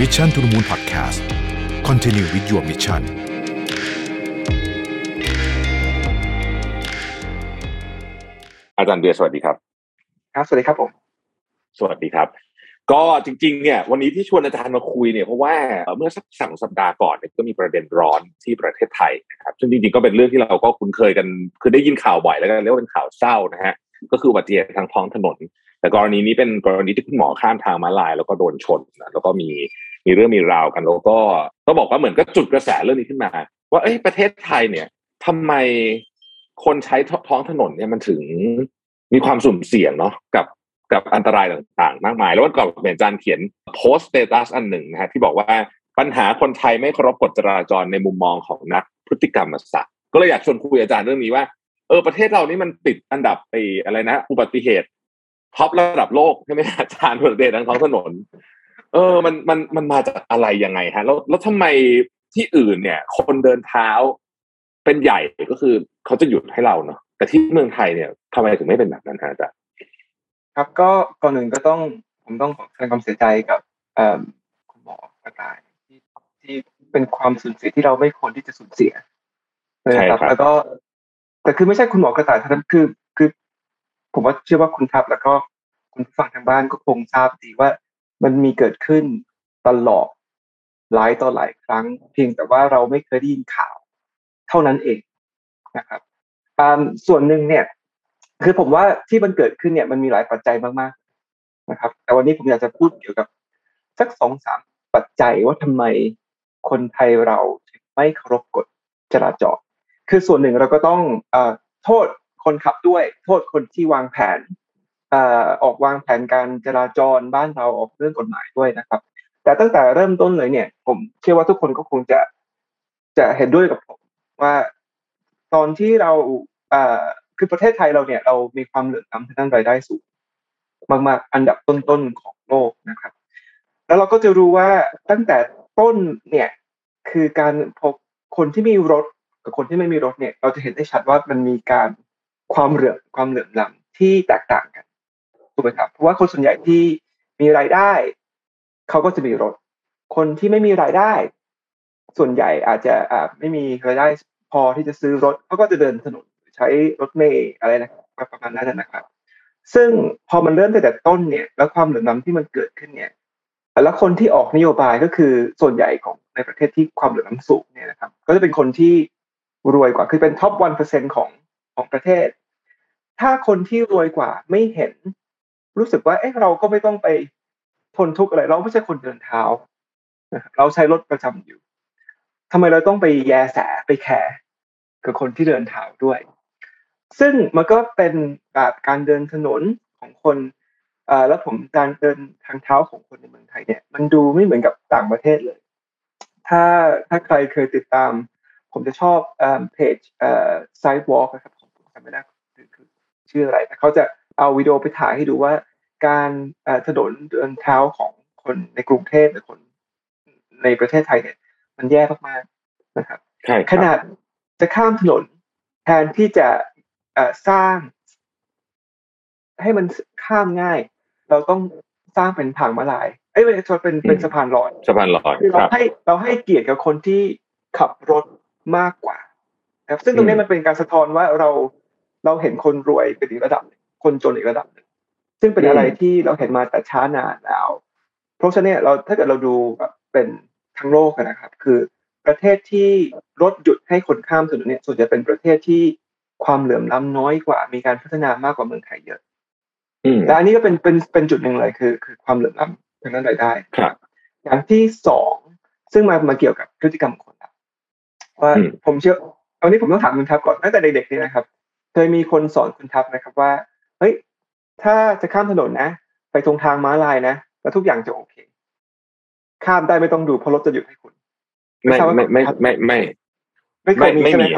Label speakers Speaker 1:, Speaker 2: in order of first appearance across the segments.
Speaker 1: Mission to the Moon Podcast Continue with your mission
Speaker 2: อาจารย์เบียร์สวัสดีครับ
Speaker 3: ครับสวัสดีครับผม
Speaker 2: สวัสดีครับ ก็จริง ๆ เนี่ย วันนี้ที่ชวนอาจารย์มาคุยเนี่ยเพราะว่าเมื่อสักสองสัปดาห์ก่อนเนี่ยก็มีประเด็นร้อนที่ประเทศไทยนะครับซึ่งจริงๆก็เป็นเรื่องที่เราก็คุ้นเคยกันคือได้ยินข่าวบ่อยแล้วก็เรียกว่าเป็นข่าวเศร้านะฮะก็คืออุบัติเหตุทางท้องถนน แต่กรณีนี้เป็นกรณีที่คุณหมอข้ามทางม้าลาย แล้วก็โดนชนนะแล้วก็มี มีเรื่องมีราวกันแล้วก็ก็บอกว่าเหมือนก็จุดกระแสเรื่องนี้ขึ้นมา ว่าเอ้ยประเทศไทยเนี่ยทำไมคนใช้ท้องถนนเนี่ยมันถึงมีความสุ่มเสี่ยงเนาะกับกับอันตรายต่างๆ มากมาย แล้ววันก่อนเห็นอาจารย์เขียนโพสต์สเตตัสอันหนึ่งนะฮะที่บอกว่าปัญหาคนไทยไม่เคารพกฎจราจรในมุมมองของนักพฤติกรรมศาสตร์ก็เลยอยากชวนคุยอาจารย์เรื่องนี้ว่า เออประเทศเรานี่มันติดอันดับไปอะไรนะ อุบัติเหตุท็อประดับโลกใช่ไหมอาจารย์อุบัติเหตุทางท้องถนน เออมันมันมันมาจากอะไรยังไงฮะ แล้วแล้วทำไมที่อื่นเนี่ย คนเดินเท้าเป็นใหญ่ก็คือเขาจะหยุดให้เราเนาะแต่ที่เมืองไทยเนี่ยทำไมถึงไม่เป็นแบบนั้นฮะอาจารย์
Speaker 3: ครับก็ก่อนหนึ่งก็ต้องผมต้องขอแสดงความเสียใจกับคุณหมอกระต่ายที่ที่เป็นความสูญเสียที่เราไม่ควรที่จะสูญเสียนะครับ แล้วก็ แต่คือไม่ใช่คุณหมอกระต่ายเท่านั้นคือ คือ ผมว่าเชื่อว่าคุณทับแล้วก็คุณฟังทางบ้านก็คงทราบดีว่า มันมีเกิดขึ้นตลอดหลายต่อหลายครั้ง เพียงแต่ว่าเราไม่เคยได้ยินข่าว เท่านั้นเองนะครับส่วนหนึ่งเนี่ย คือผมว่าที่มันเกิดขึ้นเนี่ยมันมีหลายปัจจัยมากๆนะครับ แต่วันนี้ผมอยากจะพูดเกี่ยวกับสักสองสามปัจจัยว่าทำไมคนไทยเราถึงไม่เคารพกฎจราจรคือส่วนหนึ่งเราก็ต้องอโทษคนขับด้วย โทษคนที่วางแผน ออกวางแผนการจราจรบ้านเราออกเรื่องกฎหมายด้วยนะครับ แต่ตั้งแต่เริ่มต้นเลยเนี่ย ผมเชื่อว่าทุกคนก็คงจะจะเห็นด้วยกับผมว่าตอนที่เราคือประเทศไทยเราเนี่ยเรามีความเหลื่อมล้ำทางด้านรายได้สูงมากๆอันดับต้นๆของโลกนะครับ แล้วเราก็จะรู้ว่าตั้งแต่ต้นเนี่ยคือการพบคนที่มีรถกับคนที่ไม่มีรถเนี่ย เราจะเห็นได้ชัดว่ามันมีการความเหลื่อมความเหลื่อมล้ำที่แตกต่างกัน ถูกไหมครับเพราะว่าคนส่วนใหญ่ที่มีรายได้ เขาก็จะมีรถ คนที่ไม่มีรายได้ ส่วนใหญ่อาจจะอ่าไม่มีรายได้พอที่จะซื้อรถเขาก็จะเดินถนนใช้รถเมย์อะไรนะครับประมาณนั้นนะครับ ซึ่งพอมันเริ่มตั้งแต่ต้นเนี่ย แล้วความเหลื่อมล้ำที่มันเกิดขึ้นเนี่ยแล้วคนที่ออกนโยบายก็คือส่วนใหญ่ของในประเทศที่ความเหลื่อมล้ำสูงเนี่ยนะครับ ก็จะเป็นคนที่รวยกว่าคือเป็นท็อปวันเปอร์เซ็นของของประเทศ ถ้าคนที่รวยกว่าไม่เห็น รู้สึกว่าเอ๊ะเราก็ไม่ต้องไปทนทุกข์อะไร เราไม่ใช่คนเดินเท้า เราใช้รถประจำอยู่ทำไมเราต้องไปแยแสไปแคร์กับคนที่เดินเท้าด้วย ซึ่งมันก็เป็นแบบการเดินถนนของคนแล้วผมการเดินทางเท้าของคนในเมืองไทยเนี่ย มันดูไม่เหมือนกับต่างประเทศเลย ถ้าถ้าใครเคยติดตาม ผมจะชอบเพจ sidewalk นะครับผมจำไม่ได้คือชื่ออะไรแต่เขาจะ เอาวิดีโอไปถ่ายให้ดูว่า การถนนเดินเท้าของคนในกรุงเทพหรือคนในประเทศไทยเนี่ยมันแย่มากๆนะครับขนาดจะข้ามถนนแทนที่จะสร้าง ให้มันข้ามง่าย เราต้องสร้างเป็นทางมาลายเอ้ยเป็นเป็นเป็นสะพานลอย
Speaker 2: สะพานลอย
Speaker 3: เราให้เราให้เกียรติกับคนที่ขับรถมากกว่า ครับ ซึ่งตรงนี้มันเป็นการสะท้อนว่าเราเราเห็นคนรวยเป็นอีกระดับ คนจนอีกระดับหนึ่งซึ่งเป็นอะไรที่เราเห็นมาแต่ช้านานแล้ว เพราะฉะนั้นเราถ้าเกิดเราดูแบบเป็นทั้งโลกนะครับ คือประเทศที่รถหยุดให้คนข้ามถนนเนี่ยส่วนจะเป็นประเทศที่ความเหลื่อมล้ำน้อยกว่า มีการพัฒนามากกว่าเมืองไทยเยอะและอันนี้ก็เป็นเป็นเป็นจุดหนึ่งเลยคือ คือความเหลื่อมล้ำทางด้านรายได้
Speaker 2: ครับ
Speaker 3: อย่างที่สองซึ่งมามาเกี่ยวกับพฤติกรรมคนว่าผมเชื่อเอานี้ผมต้องถามคุณทับก่อนตั้งแต่เด็กๆนี่นะครับ เคยมีคนสอนคุณทับนะครับว่าเฮ้ยถ้าจะข้ามถนนนะ ไปตรงทางม้าลายนะแล้วทุกอย่างจะโอเค ข้ามได้ไม่ต้องดูเพราะรถจะหยุดให้คุณ
Speaker 2: ไม่ไม่ไม่ไม่ไม่ไม่ไม่มี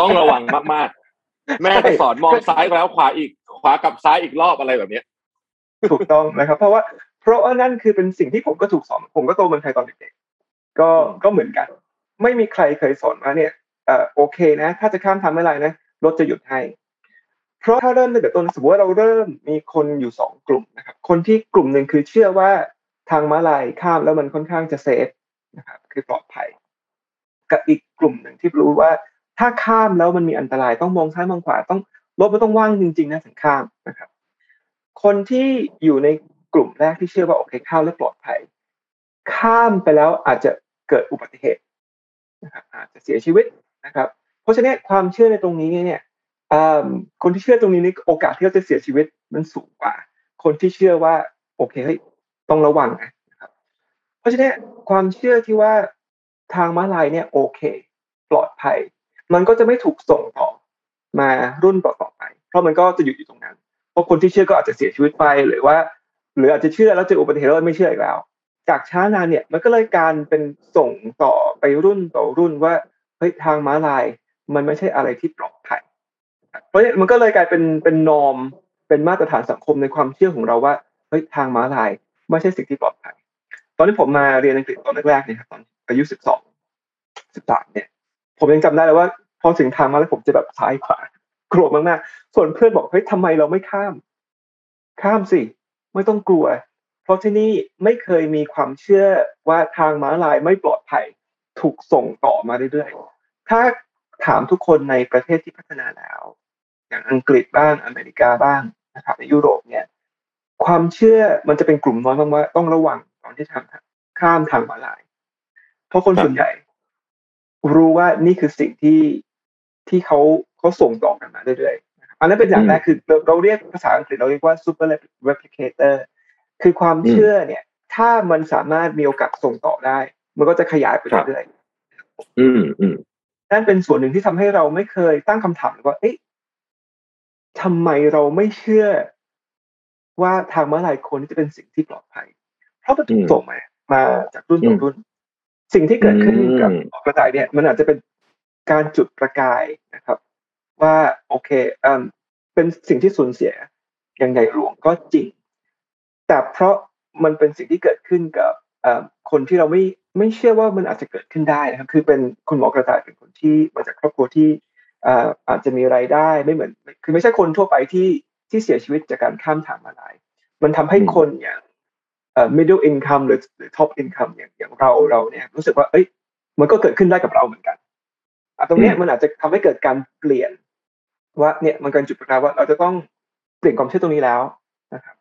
Speaker 2: ต้องระวังมากๆ แม่จะสอนมองซ้ายแล้วขวาอีกขวากับซ้ายอีกรอบอะไรแบบเนี้ย
Speaker 3: ถูกต้องนะครับ เพราะว่า เพราะว่านั่นคือเป็นสิ่งที่ผมก็ถูกสอนผมก็โตเมืองไทยตอนเด็กๆก็ก็เหมือนกัน ไม่มีใครเคยสอนว่าเนี่ยเอ่อโอเคนะ ถ้าจะข้ามทำไม่ไรนะรถจะหยุดให้ เพราะถ้าเริ่มตั้งแต่ต้นสมมติว่าเราเริ่มมีคนอยู่สองกลุ่มนะครับคนที่กลุ่มหนึ่งคือเชื่อว่าทางม้าลายข้ามแล้วมันค่อนข้างจะเซฟนะครับคือปลอดภัย กับอีกกลุ่มหนึ่งที่รู้ว่าถ้าข้ามแล้วมันมีอันตรายต้องมองซ้ายมองขวาต้องรถไม่ต้องว่างจริงๆนะถึงข้ามนะครับ คนที่อยู่ในกลุ่มแรกที่เชื่อว่าโอเคข้ามแล้วปลอดภัย ข้ามไปแล้วอาจจะเกิดอุบัติเหตุนะครับอาจจะเสียชีวิตนะครับ เพราะฉะนั้นความเชื่อในตรงนี้เนี่ย คนที่เชื่อตรงนี้นี่โอกาสที่เขาจะเสียชีวิตมันสูงกว่า คนที่เชื่อว่า โอเคเฮ้ยต้องระวังนะครับ เพราะฉะนั้นความเชื่อที่ว่าทางม้าลายเนี่ยโอเค ปลอดภัย มันก็จะไม่ถูกส่งต่อมารุ่นต่อๆไป เพราะมันก็จะอยู่อยู่ตรงนั้น เพราะคนที่เชื่อก็อาจจะเสียชีวิตไปหรือว่า หรืออาจจะเชื่อแล้วเจออุบัติเหตุแล้วไม่เชื่ออีกแล้ว จากช้านานเนี่ยมันก็เลยการเป็นส่งต่อไปรุ่นต่อรุ่นว่าเฮ้ยทางม้าลาย มันไม่ใช่อะไรที่ปลอด เพราะมันก็เลยกลายเป็นเป็นนอมเป็นมาตรฐานสังคมในความเชื่อของเราว่าเฮ้ยทางม้าลายไม่ใช่สิ่งที่ปลอดภัยตอนที่ผมมาเรียนอังกฤษตอนแรกๆเนี่ยครับตอนอายุสิบสองสิบสามเนี่ย ผมยังจำได้เลยว่า พอถึงทางมาแล้วผมจะแบบซ้ายขวากลัวมากๆส่วนเพื่อนบอกเฮ้ยทำไมเราไม่ข้าม ข้ามสิไม่ต้องกลัว เพราะที่นี่ไม่เคยมีความเชื่อว่าทางม้าลายไม่ปลอดภัยถูกส่งต่อมาเรื่อยๆถ้าถามทุกคนในประเทศที่พัฒนาแล้ว อย่างอังกฤษบ้างอเมริกาบ้างนะครับในยุโรปเนี่ยความเชื่อมันจะเป็นกลุ่มน้อยมากว่าต้องระวังตอนที่ทำข้ามทางม้าลาย เพราะคนส่วนใหญ่ รู้ว่านี่คือสิ่งที่ที่เขาเขาส่งต่อกันมาเรื่อยๆอันนั้นเป็นอย่างแรกคือเราเราเรียกภาษาอังกฤษเราเรียกว่า super replicator คือความเชื่อเนี่ย ถ้ามันสามารถมีโอกาสส่งต่อได้ มันก็จะขยายไปเรื่อย
Speaker 2: ๆอืมอืม
Speaker 3: นั่นเป็นส่วนหนึ่งที่ทำให้เราไม่เคยตั้งคำถามว่าเอ๊ะ ทำไมเราไม่เชื่อ ว่าทางม้าลายคนจะเป็นสิ่งที่ปลอดภัย เพราะมันถูกส่งมามาจากรุ่นต่อรุ่น สิ่งที่เกิดขึ้นกับกระต่ายเนี่ย มันอาจจะเป็นการจุดประกายนะครับ ว่าโอเคเอเป็นสิ่งที่สูญเสียอย่างใหญ่หลวงก็จริง แต่เพราะมันเป็นสิ่งที่เกิดขึ้นกับคนที่เราไม่ไม่เชื่อว่ามันอาจจะเกิดขึ้นได้นะครับ คือเป็นคุณหมอกระต่ายเป็นคนที่มาจากครอบครัวที่ อาจจะมีไรายได้ไม่เหมือน คือไม่ใช่คนทั่วไปที่ที่เสียชีวิตจากการข้ามทางมาลาย มันทำให้คนอย่าง middle income หรือหรือ top income อย่างอย่างเราเราเนี่ยรู้สึกว่า เอ้ย มันก็เกิดขึ้นได้กับเราเหมือนกันตรงนี้มันอาจจะทำให้เกิดการเปลี่ยนว่าเนี่ยมันการจุดประกายว่าเราจะต้องเปลี่ยนความเชื่อตรงนี้แล้วนะครับ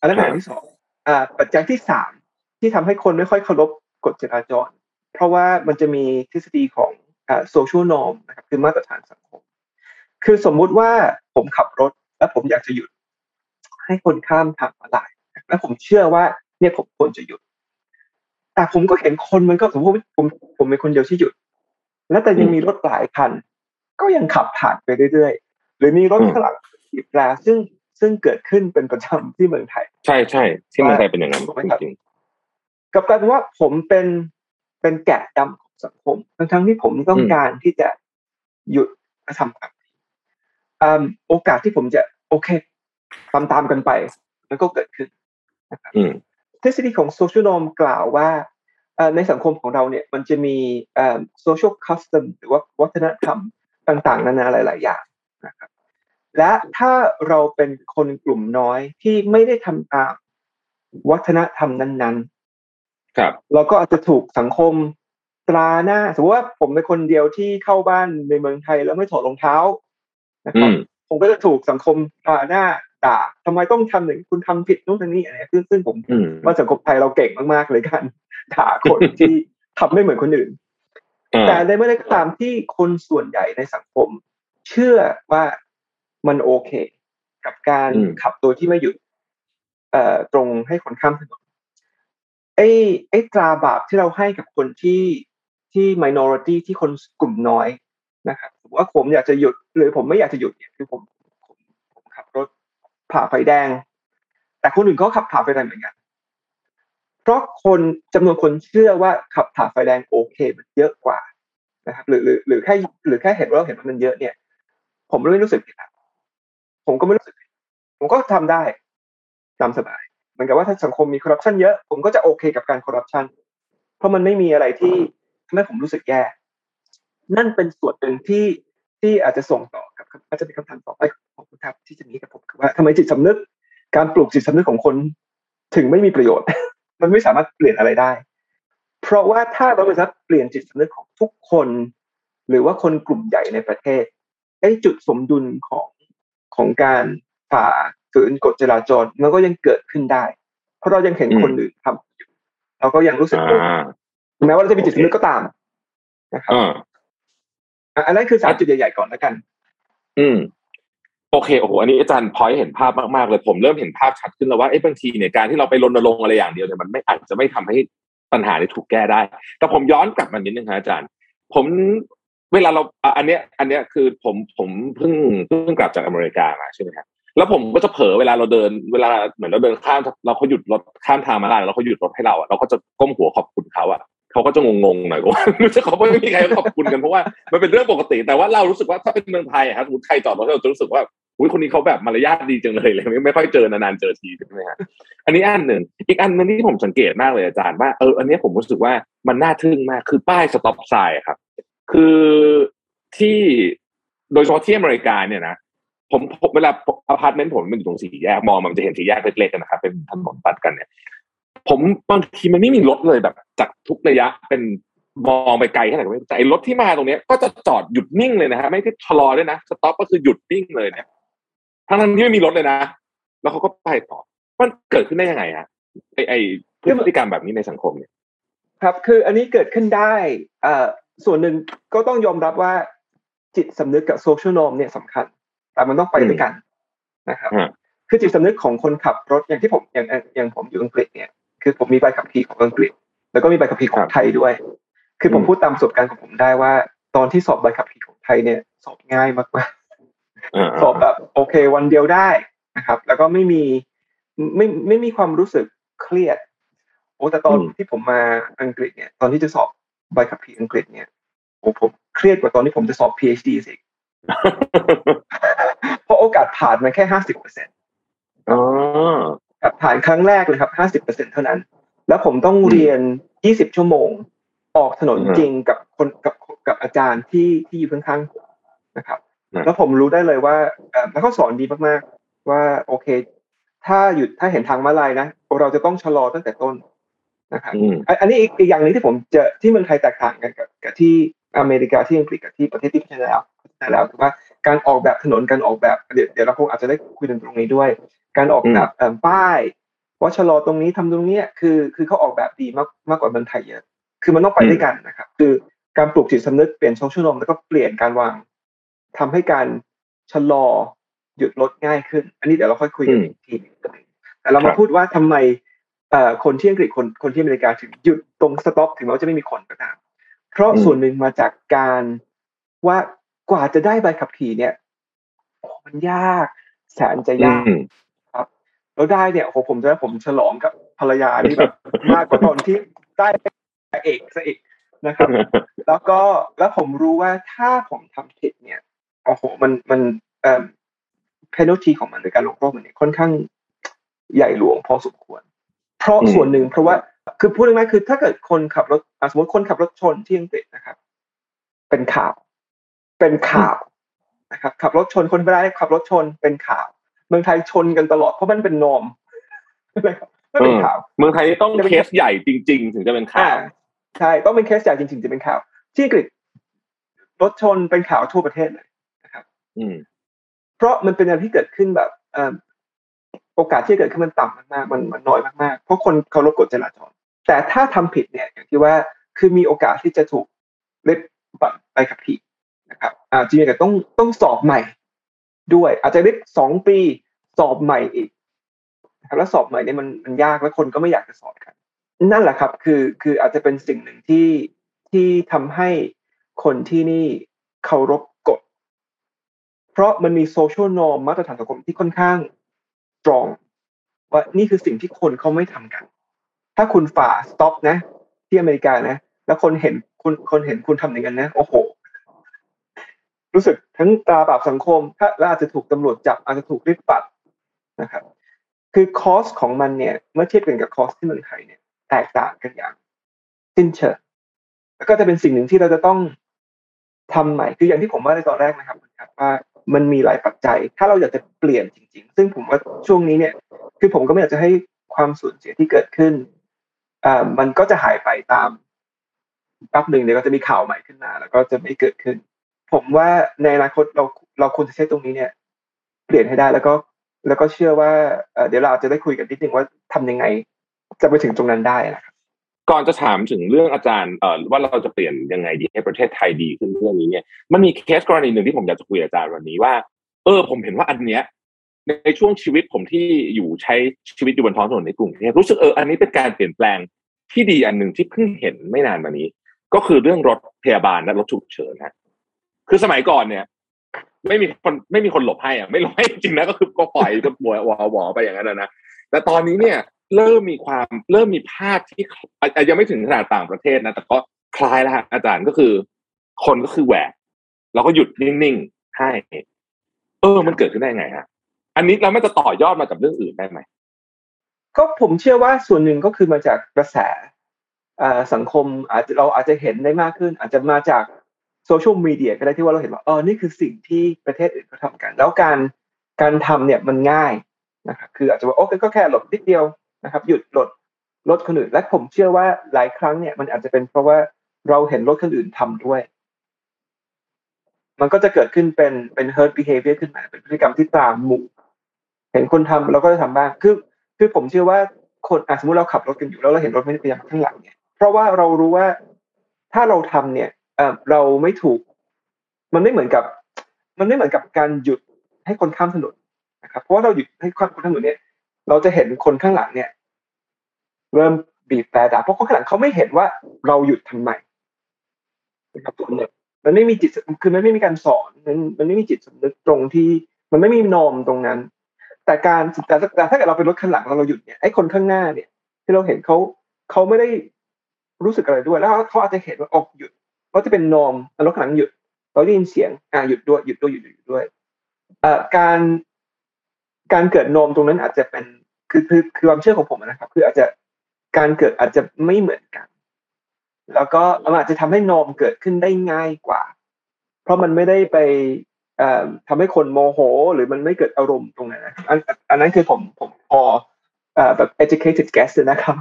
Speaker 3: อันนั้นอย่างที่สองอ่า ปัจจัยที่สามที่ทำให้คนไม่ค่อยเคารพกฎจราจร เพราะว่ามันจะมีทฤษฎีของอ่า social norm นะครับคือมาตรฐานสังคม คือสมมุติว่าผมขับรถแล้วผมอยากจะหยุด ให้คนข้ามทางมาลายแล้วผมเชื่อว่าเนี่ยผมควรจะหยุด แต่ผมก็เห็นคนมันก็สมมติผมผมเป็นคนเดียวที่หยุด แล้วแต่ยังมีรถหลายคัน ก็ยังขับผ่านไปเรื่อยๆ หรือมีรถข้างหลังบีบแตรซึ่งซึ่งเกิดขึ้นเป็นประจำที่เมืองไทย
Speaker 2: ใช่ใช่ที่เมืองไทยเป็นอย่างนั้นจริง
Speaker 3: กับกลายเป็นว่าผมเป็นเป็นแกะดำของ สังคม ทั้งทั้งที่ผมต้องการที่จะหยุดกระทำความผิดโอกาสที่ผมจะโอเคตามตามกันไป มันก็เกิดขึ้นนะครับทฤษฎีของโซเชียลนอมกล่าวว่าในสังคมของเราเนี่ยมันจะมี social custom หรือว่าวัฒนธรรมต่างๆ นานาหลาย ๆ อย่างนะครับและถ้าเราเป็นคนกลุ่มน้อยที่ไม่ได้ทำตามวัฒนธรรมนั้น
Speaker 2: ๆ ครับ
Speaker 3: เราก็อาจจะถูกสังคม ตราหน้า สมมติว่าผมเป็นคนเดียวที่เข้าบ้านในเมืองไทยแล้วไม่ถอดรองเท้านะครับผมก็จะถูกสังคมตราหน้าด่าทำไมต้องทำหนึ่งคุณทำผิดนู่นนี่อะไรซึ่งซึ่งผมว่าสังคมไทยเราเก่งมากๆเลยกันด่าคนที่ทำไม่เหมือนคนอื่น แต่ในเมื่อใดก็ตามที่คนส่วนใหญ่ในสังคม เชื่อว่ามันโอเค กับการขับตัวที่ไม่หยุดเอ่อตรงให้คนข้ามถนนไอ้ไอ้ตราบาปที่เราให้กับคนที่ ที่ minority ที่คนกลุ่มน้อยนะครับว่าผมอยากจะหยุดหรือผมไม่อยากจะหยุดเนี่ยคือผมผมผมขับรถผ่าไฟแดง แต่คนอื่นก็ขับผ่าไฟแดงเหมือนกัน เพราะคนจำนวนคนเชื่อว่าขับผ่าไฟแดงโอเคมันเยอะกว่านะครับ หรือหรือหรือแค่หรือแค่เห็นว่าเห็นมันเยอะเนี่ย ผมไม่รู้สึกผิดผมก็ไม่รู้สึกผมก็ทำได้ตามสบายเหมือนกับว่าถ้าสังคมมีคอร์รัปชันเยอะผมก็จะโอเคกับการคอร์รัปชันเพราะมันไม่มีอะไรที่ ทำให้ผมรู้สึกแย่ นั่นเป็นส่วนหนึ่งที่ที่อาจจะส่งต่อกับอาจจะเป็นคำถามต่อไปของคุณทับที่จะมีกับผมคือว่าทำไมจิตสำนึก การปลูกจิตสำนึกของคน ถึงไม่มีประโยชน์ มันไม่สามารถเปลี่ยนอะไรได้ เพราะว่าถ้าเราจะเปลี่ยนจิตสำนึกของทุกคน หรือว่าคนกลุ่มใหญ่ในประเทศไอ้จุดสมดุลของของการฝ่าฝืนกฎจราจรมันก็ยังเกิดขึ้นได้ เพราะเรายังเห็นคนอื่นทำอยู่เราก็ยังรู้สึก แม้ว่าเราจะมีจิตสำนึกก็ตามนะครับอันนั้นคือสามจุดใหญ่ๆก่อนแล้วกัน
Speaker 2: อืมโอเคโอ้โหอันนี้อาจารย์พอยเห็นภาพมากๆเลย ผมเริ่มเห็นภาพชัดขึ้นแล้วว่าไอ้บางทีเนี่ยการที่เราไปรณรงค์อะไรอย่างเดียวเนี่ยมันไม่อาจจะไม่ทำให้ปัญหานี้ถูกแก้ได้ แต่ผมย้อนกลับมานิดนึงครับอาจารย์ ผมเวลาเราอันเนี้ย อันเนี้ยคือผมผมเพิ่งเพิ่งกลับจากอเมริกามาใช่ไหมครับแล้วผมก็จะเผลอเวลาเราเดินเวลาเหมือนเราเดินข้ามเราเขาหยุดรถข้ามทางมาได้แล้วเขาหยุดรถให้เราอะเราก็จะก้มหัวขอบคุณเขาอะ เขาก็จะงงๆหน่อยว่าเขาไม่มีใครขอบคุณกันเพราะว่ามันเป็นเรื่องปกติ แต่ว่าเรารู้สึกว่าถ้าเป็นเมืองไทยครับสมมติใครจอดรถเราจะรู้สึกว่าอุ้ยคนนี้เขาแบบมารยาทดีจังเลยเลยไม่ค่อยเจอนานๆเจอทีใช่ไหมฮะอันนี้อันหนึ่งอีกอันนึงที่ผมสังเกตมากเลยอาจารย์ว่าเอออันนี้ผมรู้สึกว่ามันน่าทึ่งมากคือป้าย stop sign ครับ คือที่โดยเฉพาะที่อเมริกาเนี่ยนะผมเวลาอพาร์ตเมนต์ผมมันอยู่ตรงสี่แยกมองมันจะเห็นสี่แยกเล็กๆกันนะครับเป็นถนนตัดกันเนี่ย ผมบางทีมันไม่มีรถเลยแบบ จากทุกระยะเป็นมองไปไกลแค่ไหนก็ไม่แต่รถที่มาตรงนี้ก็จะจอดหยุดนิ่งเลยนะฮะไม่ได้ชะลอด้วยนะสต็อปก็คือหยุดนิ่งเลยเนี่ยทั้งนั้นที่ไม่มีรถเลยนะ แล้วเขาก็ไปต่อ มันเกิดขึ้นได้ยังไงฮะไอไอพฤติกรรมแบบนี้ในสังคมเนี่ย
Speaker 3: ครับ คืออันนี้เกิดขึ้นได้อ่าส่วนหนึ่งก็ต้องยอมรับว่าจิตสำนึกกับโซเชียลโนมเนี่ยสำคัญ แต่มันต้องไปด้วยกันนะครับ คือจิตสำนึกของคนขับรถอย่างที่ผมอย่างอย่างผมอยู่อังกฤษเนี่ย คือผมมีใบขับขี่ของอังกฤษ แล้วก็มีใบขับขี่ของไทยด้วย คือผมพูดตามประสบการณ์ของผมได้ว่า ตอนที่สอบใบขับขี่ของไทยเนี่ย สอบง่ายมากๆสอบแบบโอเค วันเดียวได้นะครับ แล้วก็ไม่มีไม่ไม่มีความรู้สึกเครียดโอ้แต่ตอนที่ผมมาอังกฤษเนี่ย ตอนที่จะสอบใบขับขี่อังกฤษเนี่ยโอ้ผมเครียดกว่าตอนที่ผมจะสอบ PhD สิเพราะโอกาสผ่านมันแค่ห้าสิบเปอร์เซ็นต์ ผ่านครั้งแรกเลยครับห้าสิบเปอร์เซ็นเท่านั้น แล้วผมต้องเรียนยี่สิบชั่วโมง ออกถนนจริงกับคนกับกับอาจารย์ที่ที่อยู่ข้างๆผมนะครับ แล้วผมรู้ได้เลยว่าแล้วเขาสอนดีมากๆ ว่าโอเค ถ้าหยุดถ้าเห็นทางมาลายนะ เราจะต้องชะลอตั้งแต่ต้นนะครับอันนี้อีกอย่างหนึ่งที่ผมเจอที่เมืองไทยแตกต่างกันกับกับที่อเมริกาที่อังกฤษกับที่ประเทศที่พัฒนาแล้วพัฒนาแล้วคือว่าการออกแบบถนนการออกแบบเดี๋ยวเดี๋ยวเราคงอาจจะได้คุยกันตรงนี้ด้วย การออกแบบป้ายว่าชะลอตรงนี้ทำตรงนี้คือคือเขาออกแบบดีมากมากกว่าเมืองไทยเยอะคือมันต้องไปด้วยกันนะครับ คือการปลูกจิตสำนึกเปลี่ยนโซเชียลนมแล้วก็เปลี่ยนการวางทำให้การชะลอหยุดรถง่ายขึ้น อันนี้เดี๋ยวเราค่อยคุยกันอีกทีแต่เรามาพูดว่าทำไมคนที่อังกฤษคนคนที่อเมริกาถึงหยุดตรงสต็อปถึงแม้ว่าจะไม่มีคนก็ตามเพราะส่วนหนึ่งมาจากการว่ากว่าจะได้ใบขับขี่เนี่ยมันยากแสนจะยากครับ แล้วได้เนี่ยโอ้ผมจะผมฉลองกับภรรยานี่แบบมากกว่าตอนที่ได้เอกซะอีกนะครับ แล้วก็แล้วผมรู้ว่าถ้าผมทำผิดเนี่ยโอ้โหมันมันเอ่อเพนัลทีของมันในการลงโทษมันเนี่ยค่อนข้างใหญ่หลวงพอสมควร เพราะส่วนหนึ่งเพราะว่าคือพูดง่ายๆคือ ถ้าเกิดคนขับรถสมมติคนขับรถชนที่อังกฤษนะครับ เป็นข่าว เป็นข่าวนะครับ ขับรถชนคนไม่ได้ขับรถชนเป็นข่าว เมืองไทยชนกันตลอดเพราะมันเป็นนอมไม่เป็นข่าว
Speaker 2: เมืองไทยต้องเคสใหญ่จริง ๆ ถึงจะเป็นข่าว
Speaker 3: ใช่ต้องเป็นเคสใหญ่จริง ๆ จะเป็นข่าว ที่อังกฤษรถชนเป็นข่าวทั่วประเทศเลยนะครับ
Speaker 2: อืม
Speaker 3: เพราะมันเป็นอะไรที่เกิดขึ้นแบบโอกาสที่จะเกิดขึ้นมันต่ำมากๆมันมันน้อยมากๆเพราะคนเคารพกฎจราจร แต่ถ้าทำผิดเนี่ยอย่างที่ว่าคือมีโอกาสที่จะถูกเล็บบัตรไปขับขี่นะครับอาจจะมีแต่ต้องต้องสอบใหม่ ด้วย อาจจะเล็บสองปีสอบใหม่อีกแล้วสอบใหม่เนี่ยมันมันยากแล้วคนก็ไม่อยากจะสอบกัน นั่นแหละครับ คือคืออาจจะเป็นสิ่งหนึ่งที่ที่ทำให้คนที่นี่เคารพกฎ เพราะมันมี social norm มาตรฐานสังคมที่ค่อนข้าง strong ว่านี่คือสิ่งที่คนเขาไม่ทำกัน ถ้าคุณฝ่า stop นะ ที่อเมริกานะ แล้วคนเห็นคุณคนเห็นคุณทำอย่างนั้นนะ โอ้โห รู้สึกทั้งตราบาปสังคมถ้าอาจจะถูกตำรวจจับอาจจะถูกริบปัดนะครับ คือ cost ของมันเนี่ย เมื่อเทียบกันกับ cost ที่เมืองไทยเนี่ย แตกต่างกันอย่างสิ้นเชิงแล้วก็จะเป็นสิ่งหนึ่งที่เราจะต้องทำใหม่คืออย่างที่ผมว่าในตอนแรกนะครับครับว่ามันมีหลายปัจจัย ถ้าเราอยากจะเปลี่ยนจริง ๆ ซึ่งผมว่าช่วงนี้เนี่ย คือผมก็ไม่อยากจะให้ความสูญเสียที่เกิดขึ้นอ่ามันก็จะหายไปตามแป๊บหนึ่งเดี๋ยวก็จะมีข่าวใหม่ขึ้นมา แล้วก็จะไม่เกิดขึ้น ผมว่าในอนาคตเราเราควรจะใช้ตรงนี้เนี่ย เปลี่ยนให้ได้แล้วก็ แล้วก็เชื่อว่าเดี๋ยวเราอาจจะได้คุยกันนิดนึงว่าทำยังไง จะไปถึงตรงนั้นได้นะครับ
Speaker 2: ก่อนจะถามถึงเรื่องอาจารย์เอ่อว่าเราจะเปลี่ยนยังไงดีให้ประเทศไทยดีขึ้นเรื่องนี้เนี่ยมันมีเคสกรณีหนึ่งที่ผมอยากจะคุยอาจารย์วันนี้ว่า เออ ผมเห็นว่าอันเนี้ยในช่วงชีวิตผมที่อยู่ใช้ชีวิตอยู่บนท้องถนนในกรุงเทพรู้สึกเอออันนี้เป็นการเปลี่ยนแปลงที่ดีอันหนึ่งที่เพิ่งเห็นไม่นานมานี้ ก็คือเรื่องรถพยาบาลและรถฉุกเฉินฮะ คือสมัยก่อนเนี่ย ไม่มีคนไม่มีคนหลบให้อะไม่หลบให้จริงนะก็คือก็ปล่อยก็บวยวอวอไปอย่างนั้นนะแต่ตอนนี้เนี่ย เริ่มมีความเริ่มมีภาพที่อายังไม่ถึงขนาดต่างประเทศนะแต่ก็คล้ายแล้วอาจารย์ก็คือ คนก็คือแหวกเราก็หยุดนิ่งๆให้ เออ มันเกิดขึ้นได้ไงฮะอันนี้เราไม่จะต่อยอดมากับเรื่องอื่นได้ไหม
Speaker 3: ก็ผมเชื่อว่าส่วนหนึ่งก็คือมาจากกระแสสังคมอาจจะเราอาจจะเห็นได้มากขึ้น อาจจะมาจาก โซเชียลมีเดียก็ได้ที่ว่าเราเห็นว่าเออนี่คือสิ่งที่ประเทศอื่นเขาทากัน แล้วการการทำเนี่ยมันง่ายนะครับคืออาจจะว่าโอเคก็แค่หลบนิดเดียวนะครับ หยุดรถรถคนอื่น และผมเชื่อว่าหลายครั้งเนี่ยมันอาจจะเป็นเพราะว่าเราเห็นรถคนอื่นทำด้วย มันก็จะเกิดขึ้นเป็นเป็น herd behavior ขึ้นมาเป็นพฤติกรรมที่ตามหมู่ เห็นคนทำเราก็จะทำบ้างคือคือผมเชื่อว่าคนสมมติเราขับรถกันอยู่แล้วเราเห็นรถไม่พยายามข้างหลังเนี่ยเพราะว่าเรารู้ว่าถ้าเราทำเนี่ย เราไม่ถูก มันไม่เหมือนกับ มันไม่เหมือนกับการหยุดให้คนข้ามถนนนะครับ เพราะว่าเราหยุดให้คนข้ามถนนเนี่ย เราจะเห็นคนข้างหลังเนี่ย เริ่มบีบแต่ด่าเพราะคนข้างหลังเขาไม่เห็นว่าเราหยุดทำไมนะครับตัวเนี่ยมันไม่มีจิตคือมันไม่มีการสอนมันมันไม่มีจิตสำนึกตรงที่ มันไม่มีนอมตรงนั้น แต่การแต่แต่ถ้าเกิดเราเป็นรถข้างหลังแล้วเราหยุดเนี่ยไอ้คนข้างหน้าเนี่ย ที่เราเห็นเขาเขาไม่ได้รู้สึกอะไรด้วย แล้วเขาอาจจะเห็นว่าออกหยุด เขาจะเป็นนอมรถข้างหลังหยุด เราได้ยินเสียงอ่าหยุดด้วยหยุดด้วยหยุดหยุดด้วยเอ่อการการเกิดโนมตรงนั้นอาจจะเป็นคือคือคือความเชื่อของผมนะครับ คืออาจจะการเกิดอาจจะไม่เหมือนกัน แล้วก็มันอาจจะทำให้โนมเกิดขึ้นได้ง่ายกว่า เพราะมันไม่ได้ไปทำให้คนโมโห หรือมันไม่เกิดอารมณ์ตรงนั้นนะอันอันนั้นคือผมผมพอแบบ educated guess นะครับ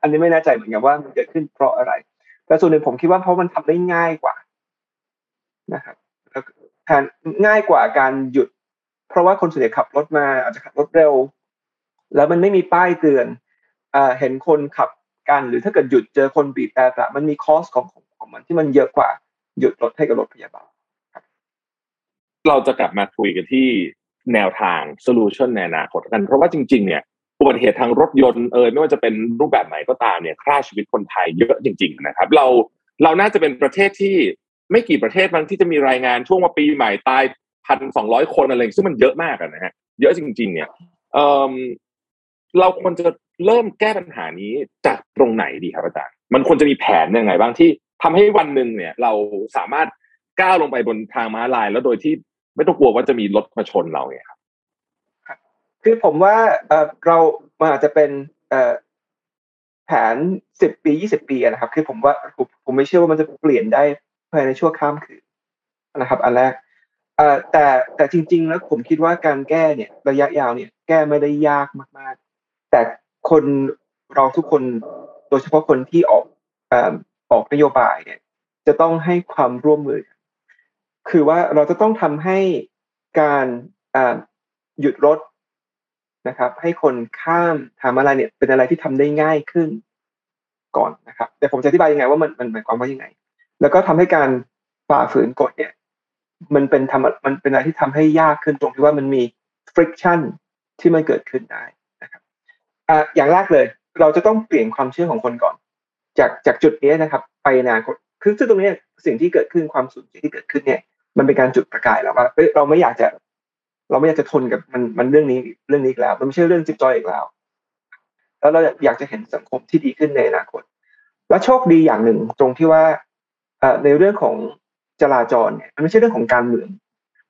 Speaker 3: อันนี้ไม่แน่ใจเหมือนกันว่ามันเกิดขึ้นเพราะอะไร แต่ส่วนหนึ่งผมคิดว่าเพราะมันทำได้ง่ายกว่านะครับแทนง่ายกว่าการหยุด เพราะว่าคนส่วนใหญ่ขับรถมาอาจจะขับรถเร็ว แล้วมันไม่มีป้ายเตือนอเห็นคนขับกันหรือถ้าเกิดหยุดเจอคนบีบแต่มันมีคอสของของมันที่มันเยอะกว่าหยุดรถให้กับรถพยาบาล
Speaker 2: เราจะกลับมาคุยกันที่แนวทางโซลูชันในอนาคตกัน เพราะว่าจริง ๆ เนี่ย อุบัติเหตุทางรถยนต์เอยไม่ว่าจะเป็นรูปแบบไหนก็ตามเนี่ยฆ่าชีวิตคนไทยเยอะจริง ๆ นะครับ เราเราน่าจะเป็นประเทศที่ไม่กี่ประเทศบางที่จะมีรายงานช่วงว่าปีใหม่ตายพันสองร้อยคนอะไรซึ่งมันเยอะมากนะฮะเยอะจริง ๆ เนี่ยเเราควรจะเริ่มแก้ปัญหานี้จากตรงไหนดีครับอาจารย์มันควรจะมีแผนยังไงบ้างที่ทำให้วันหนึ่งเนี่ย เราสามารถก้าวลงไปบนทางม้าลาย แล้วโดยที่ไม่ต้องกลัวว่าจะมีรถมาชนเราเนี่ยครับ
Speaker 3: คือผมว่าเออเรามันอาจจะเป็นเออแผนสิบปียี่สิบปีนะครับ คือผมว่าผมไม่เชื่อว่ามันจะเปลี่ยนได้ภายในชั่วข้ามคืนนะครับ อันแรกแต่แต่จริง ๆ แล้วผมคิดว่าการแก้เนี่ยระยะยาวเนี่ย แก้ไม่ได้ยากมาก ๆ แต่คนเราทุกคนโดยเฉพาะคนที่ออกออกนโยบายเนี่ย จะต้องให้ความร่วมมือ คือว่าเราจะต้องทำให้การหยุดรถ นะครับ ให้คนข้ามทางมาลายเนี่ยเป็นอะไรที่ทำได้ง่ายขึ้นก่อนนะครับ แต่ผมจะอธิบายยังไงว่ามันมันหมายความว่ายังไง แล้วก็ทำให้การฝ่าฝืนกฎเนี่ย มันเป็นทำมันเป็นอะไรที่ทำให้ยากขึ้นตรงที่ว่ามันมี friction ที่มันเกิดขึ้นได้นะครับอ่าอย่างแรกเลย เราจะต้องเปลี่ยนความเชื่อของคนก่อน จากจากจุดนี้นะครับ ไปนาคตคือซึ่งตรงนี้สิ่งที่เกิดขึ้นความสูญเสียที่เกิดขึ้นเนี่ย มันเป็นการจุดประกายแล้วว่าเเราไม่อยากจะ เราไม่อยากจะทนกับมันมันเรื่องนี้เรื่องนี้อีกแล้ว มันไม่ใช่เรื่องจิ๊บจอยอีกแล้ว แล้วเราอยากจะเห็นสังคมที่ดีขึ้นในอนาคต และโชคดีอย่างหนึ่งตรงที่ว่าในเรื่องของจราจรเนี่ยมันไม่ใช่เรื่องของการเมือง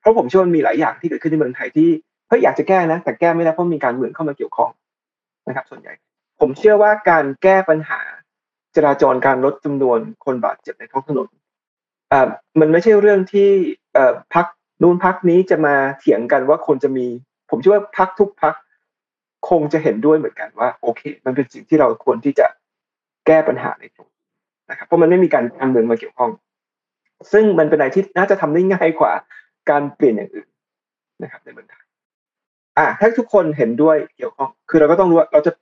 Speaker 3: เพราะผมเชื่อมันมีหลายอย่างที่เกิดขึ้นในเมืองไทยที่เฮ้ยอยากจะแก้นะ แต่แก้ไม่ได้เพราะมีการเมืองเข้ามาเกี่ยวข้องนะครับ ส่วนใหญ่ ผมเชื่อว่าการแก้ปัญหาจราจรการลดจำนวนคนบาดเจ็บในท้องถนนมันไม่ใช่เรื่องที่พัก นู่นพักนี้จะมาเถียงกันว่าคนจะมี ผมเชื่อว่าพักทุกพักคงจะเห็นด้วยเหมือนกันว่า โอเค มันเป็นสิ่งที่เราควรที่จะแก้ปัญหาในตรงนะครับเพราะมันไม่มีการการเมืองมาเกี่ยวข้อง ซึ่งมันเป็นอะไรที่น่าจะทำได้ง่ายกว่าการเปลี่ยนอย่างอื่นนะครับในเมืองไทยอ่าถ้าทุกคนเห็นด้วยเกี่ยวข้อง คือเราก็ต้องรู้ว่าเราจะ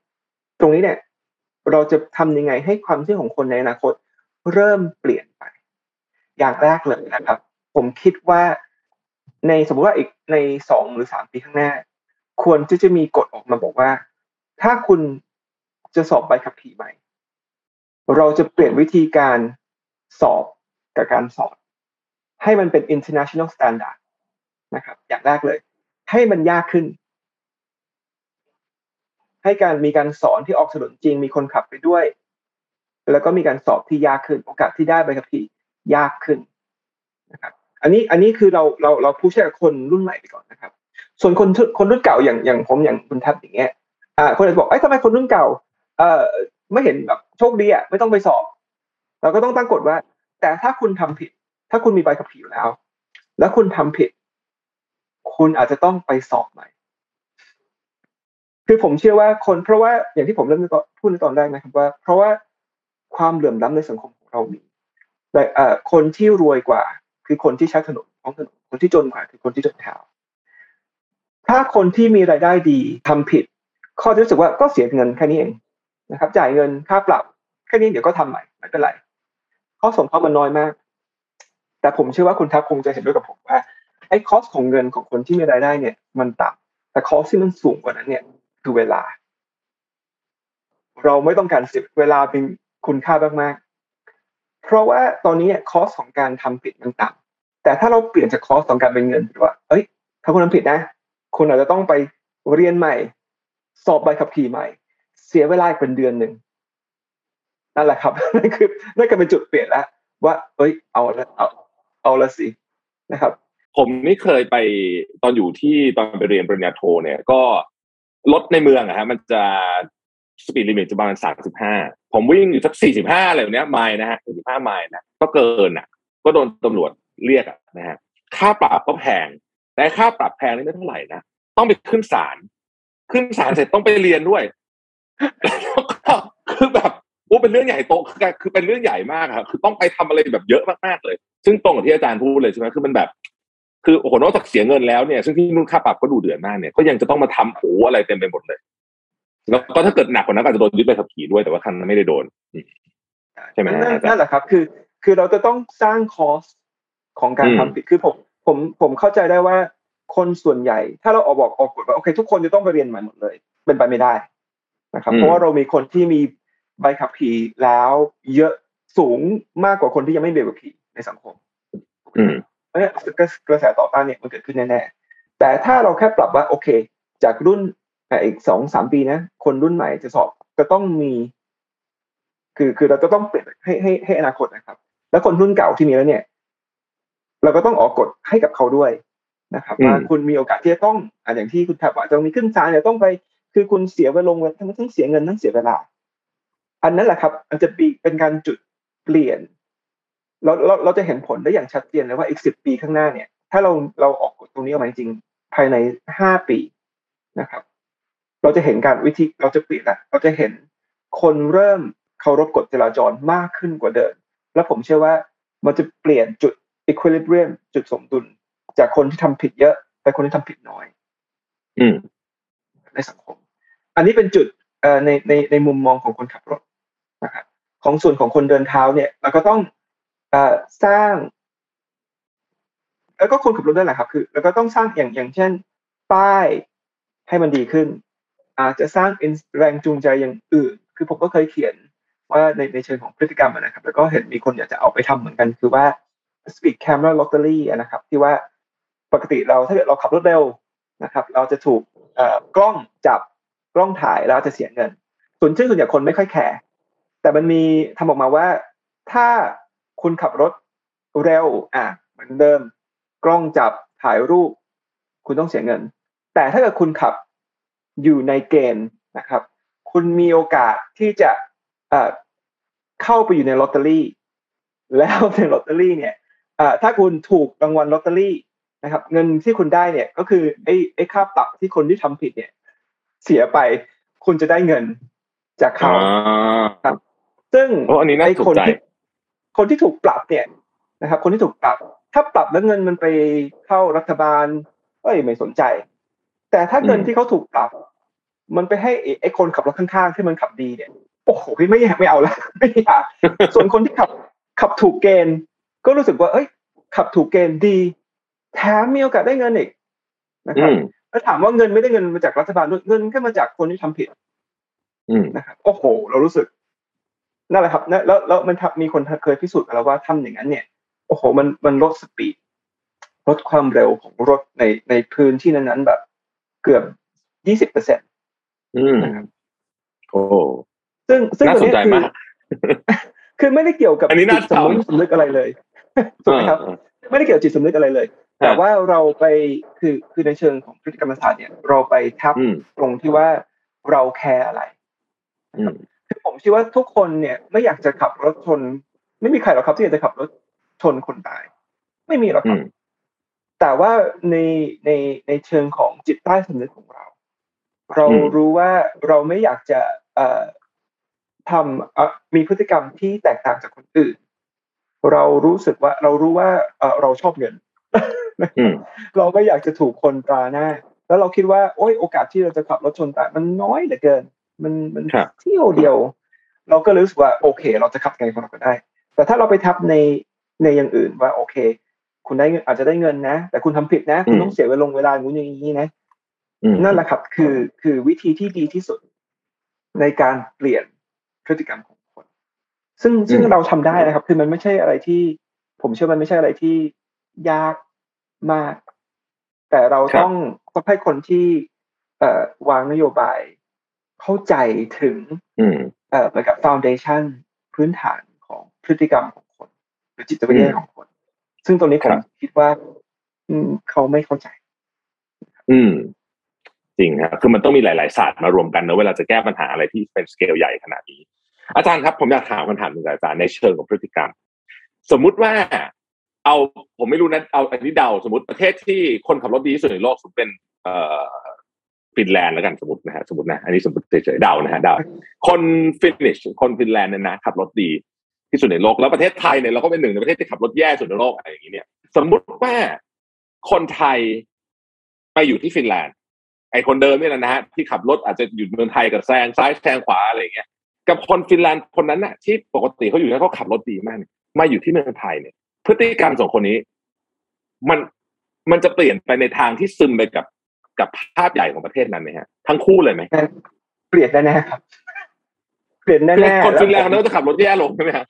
Speaker 3: ตรงนี้เนี่ย เราจะทำยังไงให้ความเชื่อของคนในอนาคต เริ่มเปลี่ยนไป อย่างแรกเลยนะครับ ผมคิดว่า ในสมมติว่าอีกในสองหรือสามปีข้างหน้า ควรที่จะมีกฎออกมาบอกว่า ถ้าคุณจะสอบใบขับขี่ใหม่ เราจะเปลี่ยนวิธีการสอบกับการสอน ให้มันเป็น international standard นะครับ อย่างแรกเลย ให้มันยากขึ้น ให้การมีการสอนที่ออกถนนจริงมีคนขับไปด้วย แล้วก็มีการสอบที่ยากขึ้น โอกาสที่ได้ใบขับขี่ยากขึ้นนะครับ อันนี้อันนี้คือเราเราเราพูดใช้กับคนรุ่นใหม่ไปก่อนนะครับ ส่วนคนคนรุ่นเก่าอย่างอย่างผมอย่างคุณทัศน์อย่างเงี้ยอ่าคนอาจจะบอกไอ้ทำไมคนรุ่นเก่าเอ่อไม่เห็นแบบโชคดีอะไม่ต้องไปสอบ เราก็ต้องตั้งกฎว่า แต่ถ้าคุณทำผิด ถ้าคุณมีใบขับขี่อยู่แล้ว แล้วคุณทำผิด คุณอาจจะต้องไปสอบใหม่ คือผมเชื่อว่าคนเพราะว่าอย่างที่ผมเริ่มพูดในตอนแรกนะครับว่า เพราะว่าความเหลื่อมล้ำในสังคมของเรามีแต่เอ่อคนที่รวยกว่า คือคนที่ใช้ถนนท้องถนนคนที่จนกว่าคือคนที่จนเท้าถ้าคนที่มีรายได้ดีทำผิด ข้อที่รู้สึกว่าก็เสียเงินแค่นี้เองนะครับ จ่ายเงินค่าปรับแค่นี้เดี๋ยวก็ทำใหม่ไม่เป็นไรข้อสมเขามันน้อยมาก แต่ผมเชื่อว่าคุณทัพคงจะเห็นด้วยกับผมว่าไอ้คอสของเงินของคนที่มีรายได้เนี่ย มันต่ำแต่คอสที่มันสูงกว่านั้นเนี่ย คือเวลา เราไม่ต้องการเสียเวลาเป็นคุณค่ามากๆ เพราะว่าตอนนี้เนี่ยคอสของการทำผิดมันต่แต่ถ้าเราเปลี่ยนจาก cost ของการเป็นเงินว่าเอ้ย ถ้าคุณทำผิดนะ คุณอาจจะต้องไปเรียนใหม่ สอบใบขับขี่ใหม่ เสียเวลาเป็นเดือนหนึ่งนั่นแหละครับนั่นคือนั่นก็เป็นจุดเปลี่ยนแล้วว่า เอ้ย เอาละเอาเอาละสินะครับ
Speaker 2: ผมนี่เคยไปตอนอยู่ที่ตอนไปเรียนปริญญาโทเนี่ยก็รถในเมืองอะฮะมันจะ speed limit จะประมาณสามสิบห้าผมวิ่งอยู่สักสี่สิบห้าอะไรแบบนี้ไมล์นะฮะสี่สิบห้าไมล์นะก็เกินอะ ก็โดนตำรวจเรียกอะนะฮะค่าปรับก็แพงแต่ค่าปรับแพงนี่ไม่เท่าไหร่นะต้องไปขึ้นศาลขึ้นศาลเสร็จต้องไปเรียนด้วยแล้วก็คือแบบโอ้เป็นเรื่องใหญ่โตคือคือเป็นเรื่องใหญ่มากครับคือต้องไปทำอะไรแบบเยอะมากๆเลย ซึ่งตรงกับที่อาจารย์พูดเลยใช่ไหมคือมันแบบ คือโอ้โหนอกจากเสียเงินแล้วเนี่ยซึ่งที่นู่นค่าปรับก็ดูเดือดมากเนี่ยก็ยังจะต้องมาทำโอ้อะไรเต็มไปหมดเลย แล้วก็ถ้าเกิดหนักกว่านั้นอาจจะโดนยึดใบขับขี่ด้วยแต่ว่าคันนั้นไม่ได้โดนใช่ไหม
Speaker 3: นั่นแหละครับ คือ คือเราจะต้องสร้างคอสของการทำผิดคือผมผมผมเข้าใจได้ว่าคนส่วนใหญ่ ถ้าเราออกบอกออกกฎว่าโอเค ทุกคนจะต้องไปเรียนใหม่หมดเลย เป็นไปไม่ได้นะครับ เพราะว่าเรามีคนที่มีใบขับขี่แล้วเยอะสูงมากกว่าคนที่ยังไม่มีใบขับขี่ในสังคมเพราะฉะนั้นกระแสต่อต้านเนี่ยมันเกิดขึ้นแน่ๆแต่ถ้าเราแค่ปรับว่าโอเค จากรุ่น อีกสองสามปีนะ คนรุ่นใหม่จะสอบก็ต้องมี คือคือเราจะต้องเปลี่ยนให้ให้ให้อนาคตนะครับ แล้วคนรุ่นเก่าที่มีแล้วเนี่ย เราก็ต้องออกกฎให้กับเขาด้วยนะครับว่าคุณมีโอกาสที่จะต้องออย่างที่คุณถับว่าจะมีขึ้นศาลเนี่ยต้องไป คือคุณเสียเวลงทั้งทั้งเสียเงินทั้งเสียเวลา อันนั้นแหละครับมันจะเป็นการจุดเปลี่ยนเราเราเราจะเห็นผลได้อย่างชัดเจนเลยว่าอีกสิบปีข้างหน้าเนี่ย ถ้าเราเราออกกฎตรงนี้ออกมาจริงภายในห้าปีนะครับ เราจะเห็นการวิธีเราจะเปลี่ยนละเราจะเห็นคนเริ่มเคารพกฎจราจรมากขึ้นกว่าเดิม แล้วผมเชื่อว่ามันจะเปลี่ยนจุด equilibrium จุดสมดุล จากคนที่ทำผิดเยอะ ไปคนที่ทำผิดน้อย
Speaker 2: อืม
Speaker 3: ในสังคม อันนี้เป็นจุดเอ่อในในในมุมมองของคนขับรถนะครับของส่วนของคนเดินเท้าเนี่ยเราก็ต้องเอ่อสร้าง แล้วก็คนขับรถด้วยแหละครับ คือ แล้วก็ต้องสร้างอย่างอย่างเช่น ป้ายให้มันดีขึ้น อาจจะสร้างแรงจูงใจอย่างอื่น คือผมก็เคยเขียนว่าในในเชิงของพฤติกรรมนะครับ แล้วก็เห็นมีคนอยากจะเอาไปทำเหมือนกัน คือว่า speed camera lottery นะครับ ที่ว่าปกติเราถ้าเกิดเราขับรถเร็วนะครับ เราจะถูกกล้องจับกล้องถ่ายแล้วจะเสียเงิน ส่วนซึ่งส่วนใหญ่คนไม่ค่อยแคร์แต่มันมีทำออกมาว่าถ้าคุณขับรถเร็วอะเหมือนเดิม กล้องจับถ่ายรูป คุณต้องเสียเงิน แต่ถ้าเกิดคุณขับ อยู่ในเกณฑ์นะครับ คุณมีโอกาสที่จะเข้าไปอยู่ในลอตเตอรี่ แล้วในลอตเตอรี่เนี่ยถ้าคุณถูกรางวัลลอตเตอรี่นะครับ เงินที่คุณได้เนี่ยก็คือไอ้ไอ้ค่าปรับที่คนที่ทำผิดเนี่ย เสียไปคุณจะได้เงินจากเขาครับ ซึ่งง
Speaker 2: โอ้อันนี้น่า
Speaker 3: ไอ้
Speaker 2: สน
Speaker 3: คน
Speaker 2: ใจ
Speaker 3: ที่คนที่ถูกปรับเนี่ยนะครับ คนที่ถูกปรับ ถ้าปรับแล้วเงินมันไปเข้ารัฐบาลเอ้ยไม่สนใจ แต่ถ้าเงิน
Speaker 2: อืม
Speaker 3: ที่เขาถูกปรับมันไปให้ไอ้ไอ้คนขับรถข้างๆที่มันขับดีเนี่ยโอ้โหพี่ไม่อยากไม่เอาละไม่อยากส่วนคนที่ขับขับถูกเกณฑ์ ก็รู้สึกว่า เอ้ย ขับถูกเกณฑ์ดี แถมมีโอกาสได้เงินอีกนะค
Speaker 2: อื
Speaker 3: รับ
Speaker 2: ม
Speaker 3: แล้วถามว่าเงินไม่ได้เงินมาจากรัฐบาลด้วยเงินก็มาจากคนที่ทำผิด
Speaker 2: อืม
Speaker 3: นะครับโอ้โห เรารู้สึกนั่นแหละครับนะแล้วแล้วมันทำมีคนเคยพิสูจน์มาแล้วว่าทำอย่างนั้น เนี่ย โอ้โห มันมันลดสปีดลดความเร็วของรถในในพื้นที่นั้นๆแบบ เกือบยี่สิบเปอร์เซ็นต์
Speaker 2: อืม
Speaker 3: นะครับ
Speaker 2: โอ้
Speaker 3: ซึ่งซึ่ง
Speaker 2: น่า
Speaker 3: ตัว
Speaker 2: สน
Speaker 3: เนี้ย
Speaker 2: ใจ
Speaker 3: คือ
Speaker 2: มาก
Speaker 3: คือไม่ได้เกี่ยวกับ
Speaker 2: อันนี้น่า
Speaker 3: จิตสำนึก
Speaker 2: ทำ
Speaker 3: สำนึกอะไรเลยถูกไหมครับ
Speaker 2: เออ
Speaker 3: ไม่ได้เกี่ยวกับจิตสำนึกอะไรเลย
Speaker 2: ครับ
Speaker 3: แต่ว่าเราไปคือคือในเชิงของพฤติกรรมศาสตร์เนี่ย เราไปทับ
Speaker 2: อืม
Speaker 3: ตรงที่ว่าเราแคร์อะไร
Speaker 2: อืม
Speaker 3: คือผมเชื่อว่าทุกคนเนี่ย ไม่อยากจะขับรถชน ไม่มีใครหรอกครับที่อยากจะขับรถชนคนตาย ไม่มีหรอกค
Speaker 2: อื
Speaker 3: รับ
Speaker 2: ม
Speaker 3: แต่ว่าในในในเชิงของจิตใต้สำนึกของเรา เรา
Speaker 2: อืม
Speaker 3: รู้ว่าเราไม่อยากจะเอ่อทำเอ่อมีพฤติกรรมที่แตกต่างจากคนอื่น เรารู้สึกว่าเรารู้ว่าเอ่อเราชอบเงิน
Speaker 2: อืม
Speaker 3: เราไม่อยากจะถูกคนตราหน้า แล้วเราคิดว่าโอ้ยโอกาสที่เราจะขับรถชนตายมันน้อยเหลือเกิน มันมัน
Speaker 2: ครับ
Speaker 3: เที่ยวเดียว เราก็เลยรู้สึกว่าโอเค เราจะขับไงของเราก็ได้ แต่ถ้าเราไปทับในในอย่างอื่นว่าโอเค คุณได้เงินอาจจะได้เงินนะ แต่คุณทำผิดนะ คุณ
Speaker 2: อืม
Speaker 3: ต้องเสียเวลาเวลาอย่างนู้นอย่างนี้นะ
Speaker 2: อืม
Speaker 3: นั่นแหละครับ คือคือวิธีที่ดีที่สุด ในการเปลี่ยนพฤติกรรมของคน ซึ่งซึ่งเราทำได้นะครับ คือมันไม่ใช่อะไรที่ ผมเชื่อมันไม่ใช่อะไรที่ยากมาก แต่เรา
Speaker 2: ครับ
Speaker 3: ต้องต้องให้คนที่ เอ่อวางนโยบายเข้าใจถึง
Speaker 2: อืม
Speaker 3: เอ่อเหมือนกับ foundation พื้นฐานของพฤติกรรมของคน หรือจิตวิทยาของคน ซึ่งตรงนี้ผ
Speaker 2: ครั
Speaker 3: ม
Speaker 2: บ
Speaker 3: คิดว่า อืมเขาไม่เข้าใจ
Speaker 2: อืมจริงครับคือมันต้องมีหลาย ๆ ศาสตร์มารวมกันเนอะเวลาจะแก้ปัญหาอะไรที่เป็นสเกลใหญ่ขนาดนี้ อาจารย์ครับ ผมอยากถามคำถามหนึ่งกับอาจารย์ในเชิงของพฤติกรรม สมมุติว่า เอาผมไม่รู้นะเอาอันนี้เดาสมมติประเทศที่คนขับรถดีที่สุดในโลกสมมติเป็น เอ่อฟินแลนด์แล้วกันสมมตินะฮะสมมตินะอันนี้สมมติเฉยๆเดานะฮะเดาคน Finnish คนฟินแลนด์เนี่ยนะขับรถดี ที่สุดในโลกแล้วประเทศไทยเนี่ยเราก็เป็นหนึ่งในประเทศที่ขับรถแย่สุดในโลกอะไรอย่างนี้เนี่ย สมมุติว่าคนไทยไปอยู่ที่ฟินแลนด์ ไอคนเดิมเนี่ยนะฮะที่ขับรถอาจจะอยู่เมืองไทยกับแซงซ้ายแซงขวาอะไรอย่างเงี้ยกับคนฟินแลนด์คนนั้นน่ะที่ปกติเขาอยู่แล้วเขาขับรถดีมากเนี่ยมาอยู่ที่เมืองไทยเนี่ย พฤติกรรมสองคนนี้ มันมันจะเปลี่ยนไปในทางที่ซึมไปกับกับภาพใหญ่ของประเทศนั้นไหมฮะทั้งคู่เลยไหม
Speaker 3: เปลี่ยนแน่ๆครับเปลี่ยนแน่ๆ
Speaker 2: คนฟินแลนด์คน
Speaker 3: ล้ว
Speaker 2: นั้นก็จะขับรถแย่ลงใช่ไหมฮะ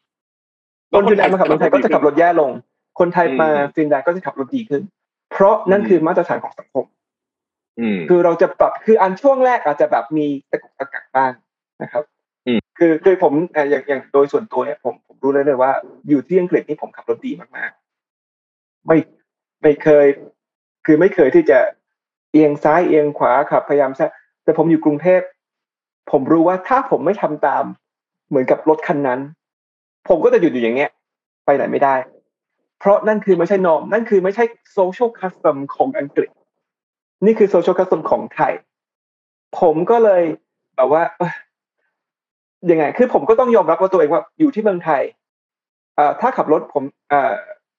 Speaker 3: คนฟินแลนด์มาขับรถไทยก็จะขับรถแย่ลง คนไทยมา
Speaker 2: อืม
Speaker 3: ฟินแลนด์ก็จะขับรถดีขึ้น เพราะนั่นคือมาตรฐานของสังคม
Speaker 2: อืม
Speaker 3: คือเราจะปรับคืออันช่วงแรกอาจจะแบบมีตะกุกตะกักบ้างนะครับ
Speaker 2: อืม
Speaker 3: คือคือผมเอ่ออย่างอย่างโดยส่วนตัวเนี่ยผมผมรู้เลยเลยว่า อยู่ที่อังกฤษนี่ผมขับรถดีมากๆ ไม่ไม่เคย คือไม่เคยที่จะเอียงซ้ายเอียงขวาขับพยายามแซงแต่ผมอยู่กรุงเทพผมรู้ว่าถ้าผมไม่ทำตาม เหมือนกับรถคันนั้น ผมก็จะหยุดอยู่อย่างเงี้ย ไปไหนไม่ได้ เพราะนั่นคือไม่ใช่ norm นั่นคือไม่ใช่ social custom ของอังกฤษ นี่คือ social custom ของไทย ผมก็เลยแบบว่าเอ้ยยังไง คือผมก็ต้องยอมรับว่าตัวเองว่าอยู่ที่เมืองไทยอ่ถ้าขับรถผมอ่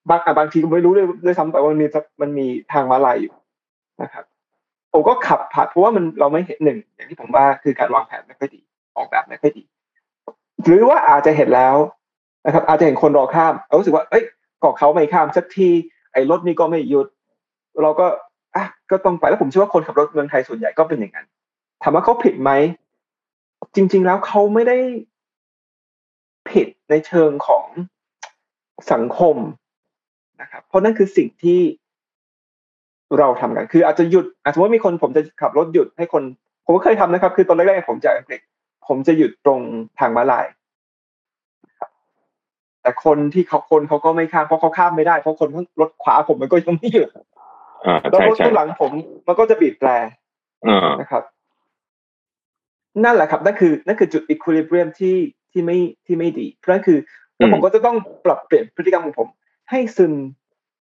Speaker 3: บางบางทีก็ไม่รู้เลยด้วยซ้ำไปว่ามันมีมันมีทางมาลายอยู่นะครับ ผมก็ขับผ่านเพราะว่ามันเราไม่เห็นหนึ่งอย่างที่ผมว่าคือการวางแผนไม่ค่อยดี ออกแบบไม่ค่อยดี หรือว่าอาจจะเห็นแล้ว นะครับ อาจจะเห็นคนรอข้ามเรารู้สึกว่า เอ้ยกอเขาไม่ข้ามสักทีไอ้รถนี้ก็ไม่หยุด เราก็อะก็ต้องไปแล้วผมเชื่อว่าคนขับรถเมืองไทยส่วนใหญ่ก็เป็นอย่างนั้นถามว่าเขาผิดไหมจริง ๆ แล้วเขาไม่ได้ผิดในเชิงของสังคมนะครับ เพราะนั่นคือสิ่งที่เราทำกัน คืออาจจะหยุดอาจจะว่ามีคนผมจะขับรถหยุดให้คน ผมก็เคยทำนะครับ คือตอนแรกๆผมจากอังกฤษผมจะหยุดตรงทางม้าลาย แต่คนที่เขาคนเขาก็ไม่ข้ามเพราะเขาข้ามไม่ได้เพราะคนรถขวาผมมันก็ยังไม่หยุด
Speaker 2: อ่า
Speaker 3: แล้ว
Speaker 2: ใช่
Speaker 3: รถ
Speaker 2: ใช่
Speaker 3: ข้างหลังผมมันก็จะบีบแตร
Speaker 2: อ่า
Speaker 3: นะครับ นั่นแหละครับนั่นคือนั่นคือจุด equilibrium ที่ที่ไม่ที่ไม่ดีเพราะนั่นคือแล้วผมก็จะต้องปรับเปลี่ยนพฤติกรรมของผม ให้ซึม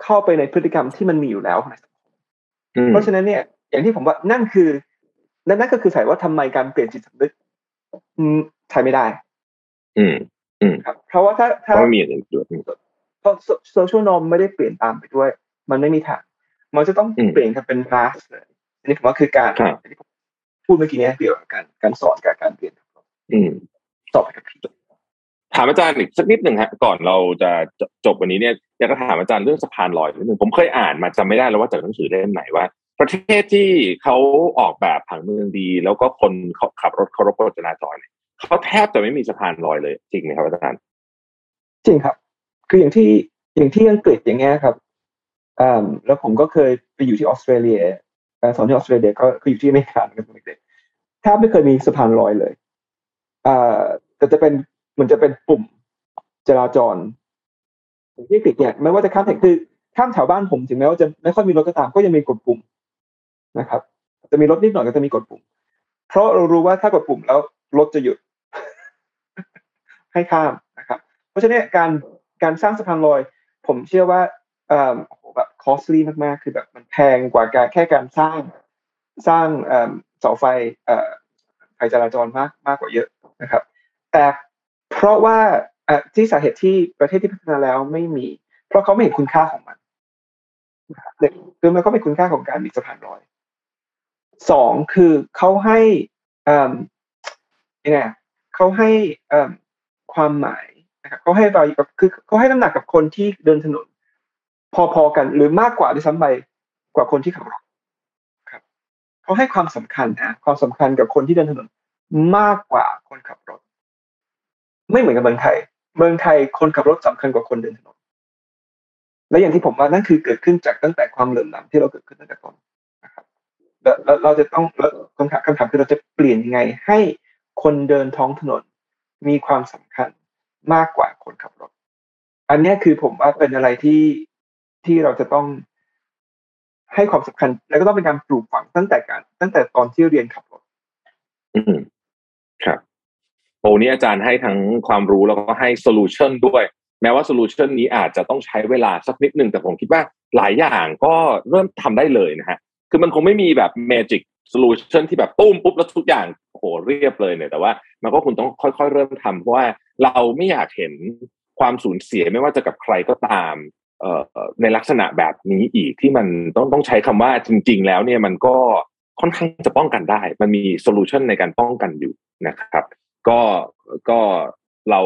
Speaker 3: เข้าไปในพฤติกรรมที่มันมีอยู่แล้วในสังคม
Speaker 2: อืม
Speaker 3: เพราะฉะนั้นเนี่ย อย่างที่ผมว่านั่นคือ นั่นนั่นก็คือสายว่าทำไมการเปลี่ยนจิตสำนึกอืมใช้ไม่ได้
Speaker 2: อืมอืม
Speaker 3: ครับเพราะว่าถ้า
Speaker 2: เพ
Speaker 3: ถ้า
Speaker 2: ราะไม่มีอย่างอื่นด้วย
Speaker 3: เพราะโซเชียลนอมไม่ได้เปลี่ยนตามไปด้วย มันไม่มีทางมันจะต้อง
Speaker 2: อืม
Speaker 3: เปลี่ยนกันเป็นมาสเลยอันนี้ผมว่าคือการ
Speaker 2: ครับ
Speaker 3: ที่ผมพูดเมื่อกี้เนี้เกี่ยวกับการการสอนกับการเรียน
Speaker 2: อืม
Speaker 3: สอบไปกับพี่
Speaker 2: ถามอาจารย์อีกสักนิดหนึ่งฮะก่อนเราจะจจบวันนี้เนี่ยอยากจะถามอาจารย์เรื่องสะพานลอยนิดหนึ่งผมเคยอ่านมาจำไม่ได้แล้วว่าจากหนังสือเล่มไหนว่า ประเทศที่เขาออกแบบผังเมืองดี แล้วก็คนเขาขับรถเคารพกฎจราจร เขาแทบจะไม่มีสะพานลอยเลย จริงไหมครับอาจารย์
Speaker 3: จริงครับ คืออย่างที่อย่างที่อังกฤษอย่างเงี้ยครับอ่าแล้วผมก็เคยไปอยู่ที่ออสเตรเลียสอนที่ออสเตรเลียก็คืออยู่ที่อเมริกาเหมือนกันเด็กๆแทบไม่เคยมีสะพานลอยเลยอ่าแต่จะเป็นมันจะเป็นปุ่มจราจรที่อังกฤษเนี่ยไม่ว่าจะข้ามแถวคือข้ามแถวบ้านผมถึงแม้ว่าจะไม่ค่อยมีรถก็ตามก็ยังมีกดปุ่มนะครับ จะมีรถนิดหน่อยก็จะมีกดปุ่ม เพราะเรารู้ว่าถ้ากดปุ่มแล้วรถจะหยุด ให้ข้ามนะครับ เพราะฉะนั้นการการสร้างสะพานลอย ผมเชื่อว่าเอ่อโหแบบ costly มากๆ คือแบบมันแพงกว่าการแค่การสร้างสร้างเอ่อเสาไฟเอ่อไฟจราจรมากมากกว่าเยอะนะครับ แต่เพราะว่าเอ่อที่สาเหตุที่ประเทศที่พัฒนาแล้วไม่มี เพราะเขาไม่เห็นคุณค่าของมันนะครับเด็กคือมันก็เป็นคุณค่าของการมีสะพานลอยสองคือเขาให้เอ่อยังไงเขาให้เอ่อ ความหมายนะครับเขาให้ value กับคือเขาให้น้ำหนักกับคนที่เดินถนน พอๆกันหรือมากกว่าด้วยซ้ำไปกว่าคนที่ขับรถครับเขาให้ความสำคัญนะความสำคัญกับคนที่เดินถนนมากกว่าคนขับรถ ไม่เหมือนกับเมืองไทย เมืองไทยคนขับรถสำคัญกว่าคนเดินถนน และอย่างที่ผมว่านั่นคือเกิดขึ้นจากตั้งแต่ความเหลื่อมล้ำที่เราเกิดขึ้นตั้งแต่ต้นนะครับแล้วเราจะต้องแล้วคำถามคำถามคือเราจะเปลี่ยนยังไงให้คนเดินท้องถนน มีความสำคัญมากกว่าคนขับรถ อันนี้คือผมว่าเป็นอะไรที่ที่เราจะต้องให้ความสำคัญ แล้วก็ต้องเป็นการปลูกฝังตั้งแต่การ ตั้งแต่ตอนที่เรียนขับรถ
Speaker 2: อืมครับโอ้นี่อาจารย์ให้ทั้งความรู้แล้วก็ให้ solution ด้วย แม้ว่า solution นี้อาจจะต้องใช้เวลาสักนิดหนึ่งแต่ผมคิดว่าหลายอย่างก็เริ่มทำได้เลยนะฮะคือมันคงไม่มีแบบ magic solution ที่แบบตุ้มปุ๊บแล้วทุกอย่างโหเรียบเลยเนี่ยแต่ว่ามันก็คุณต้องค่อยๆ เริ่มทำเพราะว่าเราไม่อยากเห็นความสูญเสียไม่ว่าจะกับใครก็ตามเอ่อในลักษณะแบบนี้อีกที่มันต้องต้องใช้คำว่าจริง ๆ แล้วเนี่ยมันก็ค่อนข้างจะป้องกันได้ มันมีโซลูชันในการป้องกันอยู่นะครับ ก็ก็เรา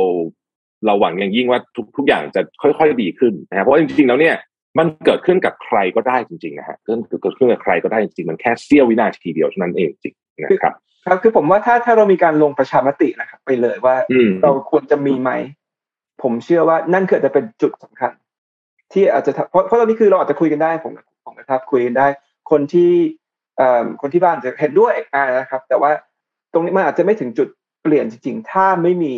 Speaker 2: เราหวังอย่างยิ่งว่าทุกทุกอย่างจะค่อย ๆ ดีขึ้นนะเพราะจริงๆแล้วเนี่ย มันเกิดขึ้นกับใครก็ได้จริงๆนะฮะเกิดเกิดขึ้นกับใครก็ได้จริงๆมันแค่เสี้ยววินาทีเดียวเท่านั้นเองจริงนะครับ
Speaker 3: ครับคือผมว่าถ้าถ้าเรามีการลงประชามตินะครับ ไปเลยว่า
Speaker 2: อืม
Speaker 3: เราควรจะมีไหมผมเชื่อว่านั่นคือจะเป็นจุดสำคัญ ที่อาจจะทำเพราะเพราะตอนนี้คือเราอาจจะคุยกันได้ผมผมนะครับคุยกันได้ คนที่เอ่อคนที่บ้านจะเห็นด้วยอ่านะครับ แต่ว่าตรงนี้มันอาจจะไม่ถึงจุดเปลี่ยนจริงๆ ถ้าไม่มี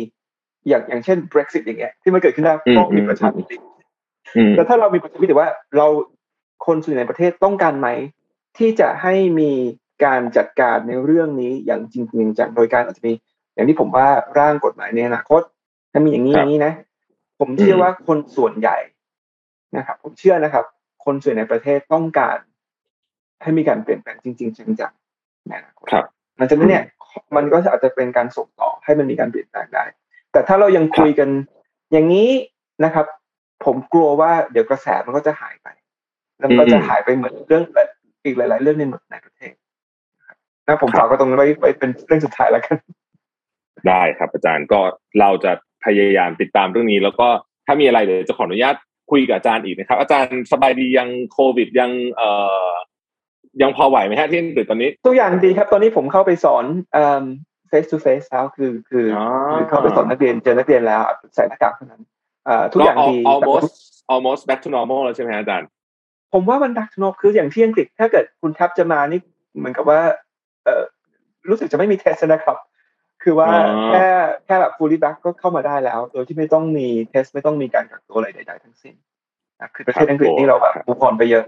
Speaker 3: อย่างอย่างเช่น Brexit อย่างเงี้ยที่มันเกิดขึ้นได้เพราะมีประชามติ
Speaker 2: อืม
Speaker 3: แต่ถ้าเรามีประชามติว่าเราคนส่วนใหญ่ในประเทศต้องการไหม ที่จะให้มีการจัดการในเรื่องนี้อย่างจริงจริงจังโดยการอาจจะมี อย่างที่ผมว่าร่างกฎหมายในอนาคต ถ้ามีอย่างนี้
Speaker 2: ค
Speaker 3: อ
Speaker 2: รับ
Speaker 3: ย่างนี้นะ ผมเชื่อว่าคนส่วนใหญ่นะครับ ผมเชื่อนะครับ คนส่วนใหญ่ในประเทศต้องการ ให้มีการเปลี่ยนแปลงจริง ๆ จังๆในอนาคต
Speaker 2: ครับ
Speaker 3: หลังจากนั้นเนี่ย มันก็อาจจะเป็นการส่งต่อให้มันมีการเปลี่ยนแปลงได้ แต่ถ้าเรายังคุยกันอย่างนี้นะครับ ผมกลัวว่าเดี๋ยวกระแสมันก็จะหายไป แล้วมันก็จะ
Speaker 2: อืม
Speaker 3: หายไปเหมือนเรื่องอีกหลาย ๆ เรื่องในในประเทศนะครับนะผมฝากไว้ตรงนั้นไว้ไว้เป็นเรื่องสุดท้ายแล้วกัน
Speaker 2: ได้ครับอาจารย์ก็เราจะพยายามติดตามเรื่องนี้ แล้วก็ถ้ามีอะไรเดี๋ยวจะขออนุญาตคุยกับอาจารย์อีกนะครับ อาจารย์สบายดียังโควิดยังเอ่อยังพอไหวไหมฮะที่อังกฤษตอนนี้
Speaker 3: ตัวอย่างดีครับ ตอนนี้ผมเข้าไปสอนเอ่อ face to face แล้วคือคืออ
Speaker 2: อ๋อ
Speaker 3: คือเข้าไปสอนนักเรียนเจอนักเรียนแล้วใส่หน้ากากเท่านั้นเอ่อ ทุกอย่างดี
Speaker 2: ก็
Speaker 3: แต่ผม
Speaker 2: almost almost back to normal แล้วใช่ไหมฮะอาจารย์
Speaker 3: ผมว่ามันดักนกคืออย่างที่อังกฤษถ้าเกิดคุณทับจะมานี่เหมือนกับว่า เออรู้สึกจะไม่มีเทสนะครับ คือว่า
Speaker 2: อ๋อ
Speaker 3: แค่แค่แบบ fully back ก็เข้ามาได้แล้ว โดยที่ไม่ต้องมีเทสไม่ต้องมีการกักตัวอะไรใดๆทั้งสิ้นนะคือประเทศอังกฤษนี่เราแบบมูฟออนไปเยอะ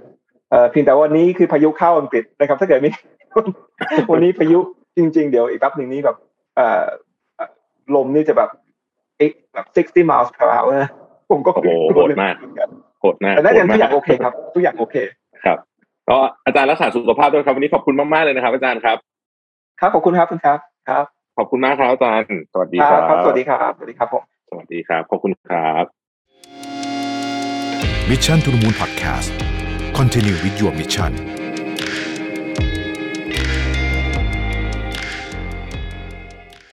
Speaker 3: เออเพียงแต่วันนี้คือพายุเข้าอังกฤษนะครับ ถ้าเกิดไม่วันนี้พายุจริง ๆ เดี๋ยวอีกแป๊บหนึ่งนี้แบบเอ่อเอ่อลมนี่จะแบบเอ๊ะ แบบ60 miles per hour นะผมก็
Speaker 2: โอ้โหโหดมากโหดมาก
Speaker 3: แต่น่าจะ
Speaker 2: โหด
Speaker 3: ทุ
Speaker 2: มาก
Speaker 3: อย่างโอเคครับทุกอย่างโอเค
Speaker 2: ครับก็อาจารย์รักษาสุขภาพด้วยครับวันนี้ขอบคุณมากๆเลยนะครับ อาจารย์ครับ
Speaker 3: ครับขอบคุณครับคุณครับครับ
Speaker 2: ขอบคุณมากครับอาจารย์สวัสดี
Speaker 3: ค
Speaker 2: ค
Speaker 3: รั
Speaker 2: รั
Speaker 3: บบครับสวัสดีครับสวัสดีครับผม
Speaker 2: สวัสดีครับขอบคุณครับ
Speaker 1: Mission to the Moon Podcast Continue with your mission